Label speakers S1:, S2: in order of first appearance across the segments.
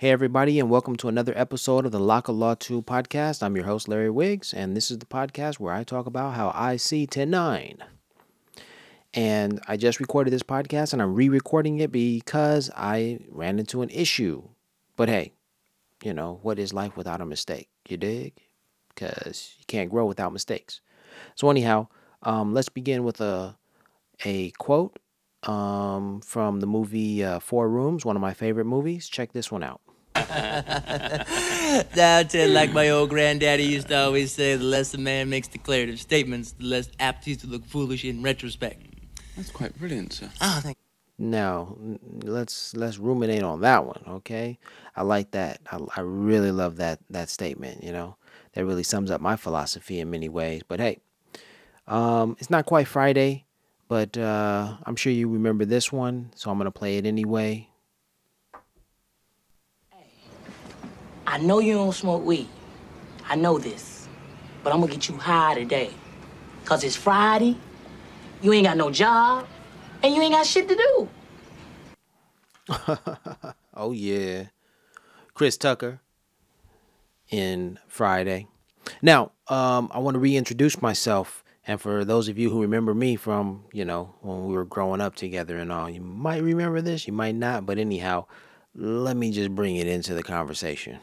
S1: Hey, everybody, and welcome to another episode of the Lock of Law 2 podcast. I'm your host, Larry Wiggs, and this is the podcast where I talk about how I see 10-9. And I just recorded this podcast and I'm re recording it because I ran into an issue. But hey, you know, what is life without a mistake? You dig? Because you can't grow without mistakes. So, anyhow, um, let's begin with a, a quote um, from the movie uh, Four Rooms, one of my favorite movies. Check this one out.
S2: That's it, like my old granddaddy used to always say, the less a man makes declarative statements, the less apt he's to look foolish in retrospect.
S3: That's quite brilliant, sir.
S2: Oh, thank
S1: Now, let's let's ruminate on that one, okay? I like that. I, I really love that that statement. You know, that really sums up my philosophy in many ways. But hey, um, it's not quite Friday, but uh, I'm sure you remember this one, so I'm gonna play it anyway.
S4: I know you don't smoke weed. I know this. But I'm gonna get you high today. Cause it's Friday, you ain't got no job, and you ain't got shit to do.
S1: Oh yeah, Chris Tucker in Friday. Now, um, I want to reintroduce myself, and for those of you who remember me from you know when we were growing up together and all, you might remember this, you might not, but anyhow, let me just bring it into the conversation.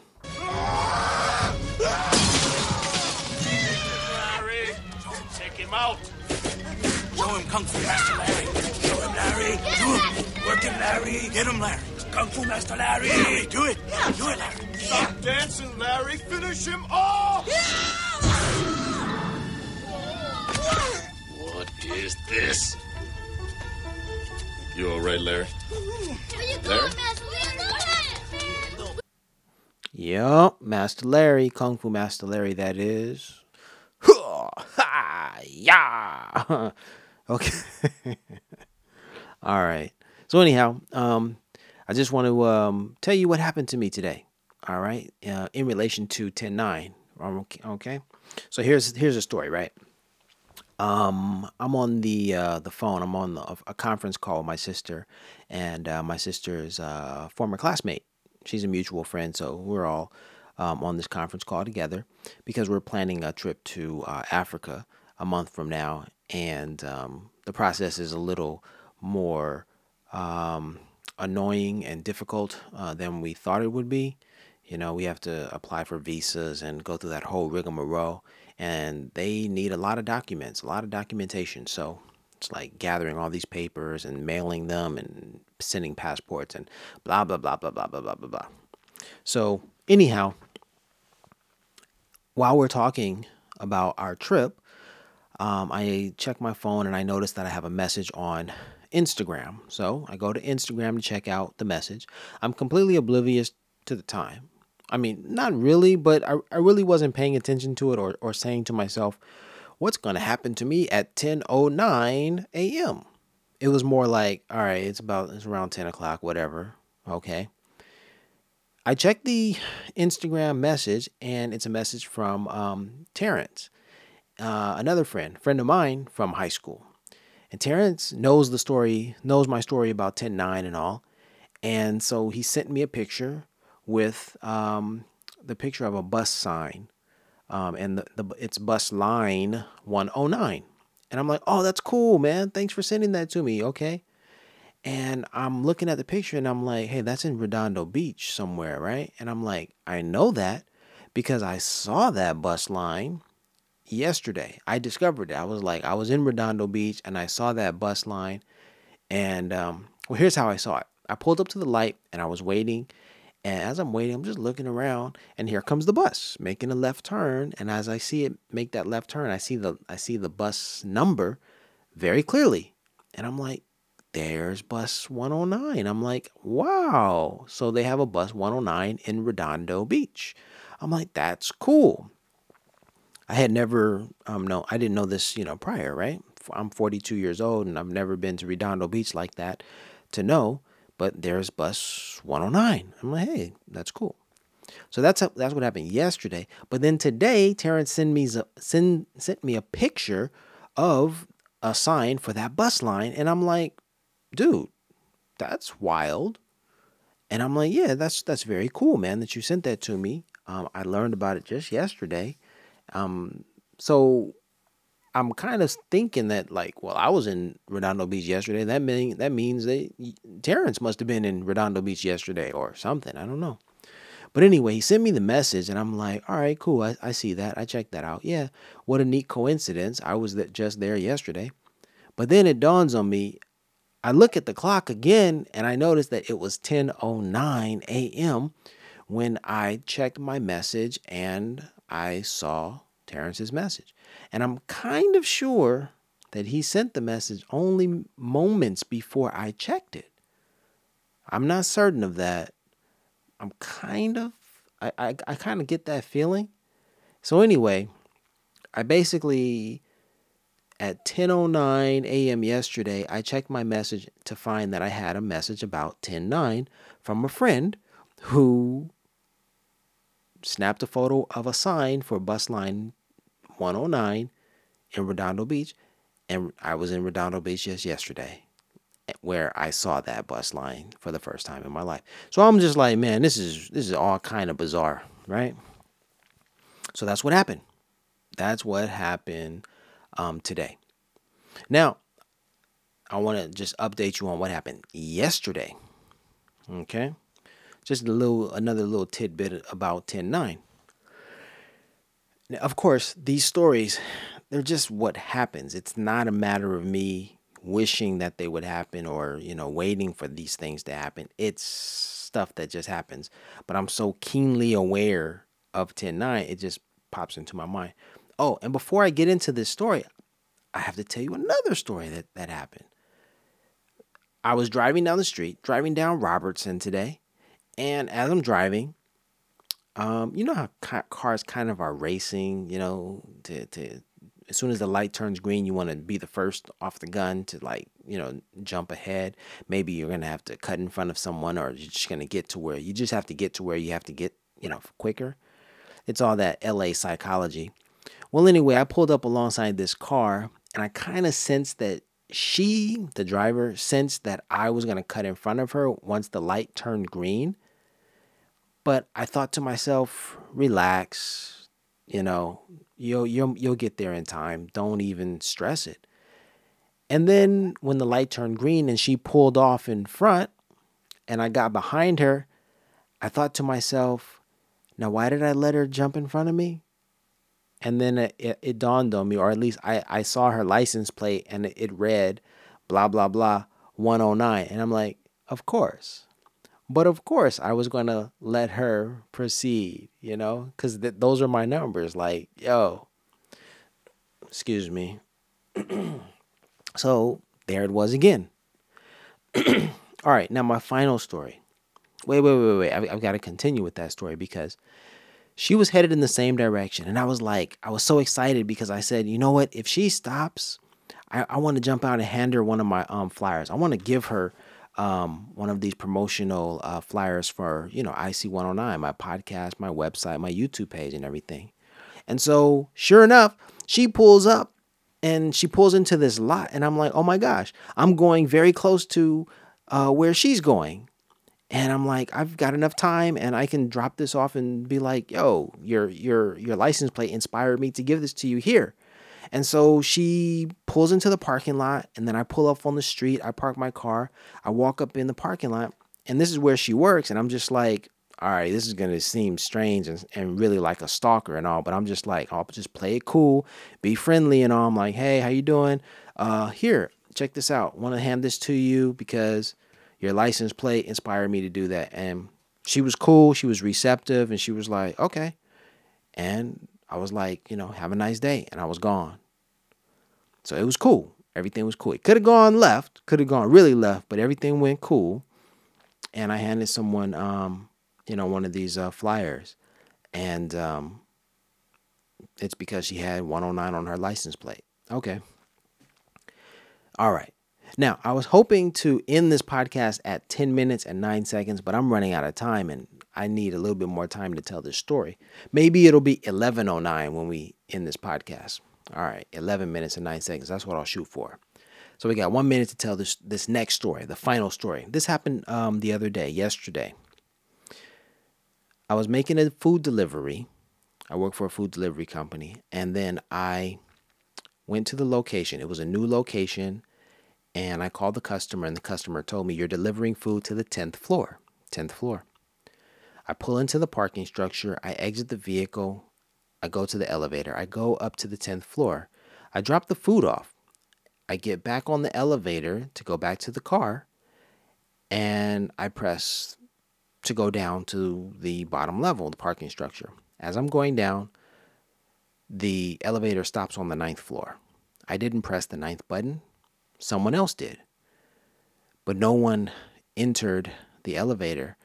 S5: Kung Fu Master Larry. Show him Larry. Do him. Work him, Larry. Get him, Larry. Kung Fu Master Larry. Do it. Do it, Larry. Stop dancing, Larry. Finish him off.
S6: What is this? You all right, Larry? Larry?
S1: Yup, Master Larry, Kung Fu Master Larry, that is. Ha, yeah. Okay. All right. So anyhow, um, I just want to um tell you what happened to me today. All right, uh, in relation to 10-9. Um, Okay. okay? So here's here's a story, right? Um, I'm on the uh, the phone. I'm on the, a conference call with my sister, and uh, my sister's uh, former classmate. She's a mutual friend, so we're all um, on this conference call together because we're planning a trip to uh, Africa a month from now, and um, the process is a little more um, annoying and difficult uh, than we thought it would be. You know, we have to apply for visas and go through that whole rigmarole, and they need a lot of documents, a lot of documentation. So it's like gathering all these papers and mailing them and sending passports and blah blah blah blah blah blah blah blah blah. So anyhow, while we're talking about our trip, um, I check my phone and I notice that I have a message on Instagram. So I go to Instagram to check out the message. I'm completely oblivious to the time. I mean, not really, but I, I really wasn't paying attention to it or, or saying to myself, what's going to happen to me at 10.09 a.m.? It was more like, all right, it's about, it's around 10 o'clock, whatever. Okay. I checked the Instagram message and it's a message from um, Terrence, uh, another friend, friend of mine from high school. And Terrence knows the story, knows my story about 10 9 and all. And so he sent me a picture with um, the picture of a bus sign. Um, and the, the it's bus line 109. And I'm like, oh, that's cool, man. Thanks for sending that to me. Okay. And I'm looking at the picture and I'm like, hey, that's in Redondo Beach somewhere, right? And I'm like, I know that because I saw that bus line yesterday. I discovered it. I was like, I was in Redondo Beach and I saw that bus line. And um, well, here's how I saw it. I pulled up to the light and I was waiting. And as I'm waiting, I'm just looking around, and here comes the bus making a left turn. And as I see it make that left turn, I see the I see the bus number very clearly, and I'm like, "There's bus 109." I'm like, "Wow!" So they have a bus 109 in Redondo Beach. I'm like, "That's cool." I had never um no, I didn't know this, you know, prior, right? I'm 42 years old and I've never been to Redondo Beach like that to know, but there's bus 109. I'm like, "Hey, that's cool." So that's that's what happened yesterday. But then today, Terrence sent me send, sent me a picture of a sign for that bus line, and I'm like, dude, that's wild. And I'm like, yeah, that's that's very cool, man, that you sent that to me. Um, I learned about it just yesterday. Um, so I'm kind of thinking that like, well, I was in Redondo Beach yesterday. That mean that means that Terrence must have been in Redondo Beach yesterday or something. I don't know. But anyway, he sent me the message, and I'm like, all right, cool. I, I see that. I checked that out. Yeah, what a neat coincidence. I was just there yesterday. But then it dawns on me. I look at the clock again, and I notice that it was 10:09 a.m. when I checked my message and I saw Terrence's message. And I'm kind of sure that he sent the message only moments before I checked it. I'm not certain of that. I'm kind of I, I, I kind of get that feeling. So anyway, I basically at 10:09 a.m. yesterday, I checked my message to find that I had a message about 10:09 from a friend who snapped a photo of a sign for bus line 109 in Redondo Beach, and I was in Redondo Beach just yesterday where I saw that bus line for the first time in my life. So I'm just like, man, this is this is all kind of bizarre, right? So that's what happened. That's what happened um, today. Now, I want to just update you on what happened yesterday. Okay, just a little another little tidbit about 10-9. Now, of course, these stories, they're just what happens. It's not a matter of me wishing that they would happen or, you know, waiting for these things to happen. It's stuff that just happens. But I'm so keenly aware of 10-9, it just pops into my mind. Oh, and before I get into this story, I have to tell you another story that, that happened. I was driving down the street, driving down Robertson today, and as I'm driving, um, you know how ca- cars kind of are racing, you know, to, to as soon as the light turns green, you want to be the first off the gun to like, you know, jump ahead. Maybe you're going to have to cut in front of someone or you're just going to get to where you just have to get to where you have to get, you know, quicker. It's all that LA psychology. Well, anyway, I pulled up alongside this car and I kind of sensed that she, the driver, sensed that I was going to cut in front of her once the light turned green. But I thought to myself, relax, you know, you'll you'll you'll get there in time. Don't even stress it. And then when the light turned green and she pulled off in front and I got behind her, I thought to myself, now why did I let her jump in front of me? And then it, it, dawned on me, or at least I, I saw her license plate and it read blah, blah, blah, 109. And I'm like, of course. But of course, I was going to let her proceed, you know, because th- those are my numbers. Like, yo, excuse me. so there it was again. All right, now my final story. Wait, wait, wait, wait. I've, I've got to continue with that story because she was headed in the same direction. And I was like, I was so excited because I said, you know what? If she stops, I, I want to jump out and hand her one of my um, flyers. I want to give her um, one of these promotional uh, flyers for, you know, IC 109, my podcast, my website, my YouTube page, and everything. And so, sure enough, she pulls up and she pulls into this lot. And I'm like, oh my gosh, I'm going very close to uh, where she's going. And I'm like, I've got enough time and I can drop this off and be like, yo, your your your license plate inspired me to give this to you here. And so she pulls into the parking lot, and then I pull up on the street. I park my car. I walk up in the parking lot, and this is where she works. And I'm just like, all right, this is going to seem strange and, and really like a stalker and all, but I'm just like, I'll just play it cool, be friendly and all. I'm like, hey, how you doing? Uh, here, check this out. Want to hand this to you because your license plate inspired me to do that. And she was cool. She was receptive, and she was like, okay. And I was like, you know, have a nice day. And I was gone. So it was cool. Everything was cool. It could have gone left, could have gone really left, but everything went cool. And I handed someone, um, you know, one of these uh, flyers. And um, it's because she had 109 on her license plate. Okay. All right. Now, I was hoping to end this podcast at 10 minutes and 9 seconds, but I'm running out of time and I need a little bit more time to tell this story. Maybe it'll be 11:09 when we end this podcast. All right, 11 minutes and 9 seconds. That's what I'll shoot for. So we got 1 minute to tell this this next story, the final story. This happened um, the other day, yesterday. I was making a food delivery. I work for a food delivery company. And then I went to the location. It was a new location. And I called the customer, and the customer told me, You're delivering food to the 10th floor. 10th floor. I pull into the parking structure. I exit the vehicle. I go to the elevator. I go up to the 10th floor. I drop the food off. I get back on the elevator to go back to the car. And I press to go down to the bottom level, the parking structure. As I'm going down, the elevator stops on the ninth floor. I didn't press the ninth button, someone else did. But no one entered the elevator,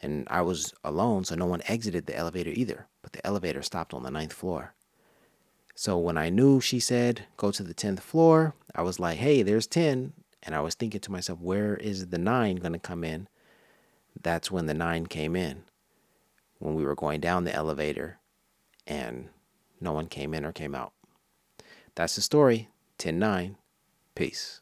S1: and I was alone, so no one exited the elevator either. But the elevator stopped on the ninth floor. So when I knew she said go to the 10th floor, I was like, hey, there's 10. And I was thinking to myself, where is the nine going to come in? That's when the nine came in, when we were going down the elevator and no one came in or came out. That's the story. 10 9. Peace.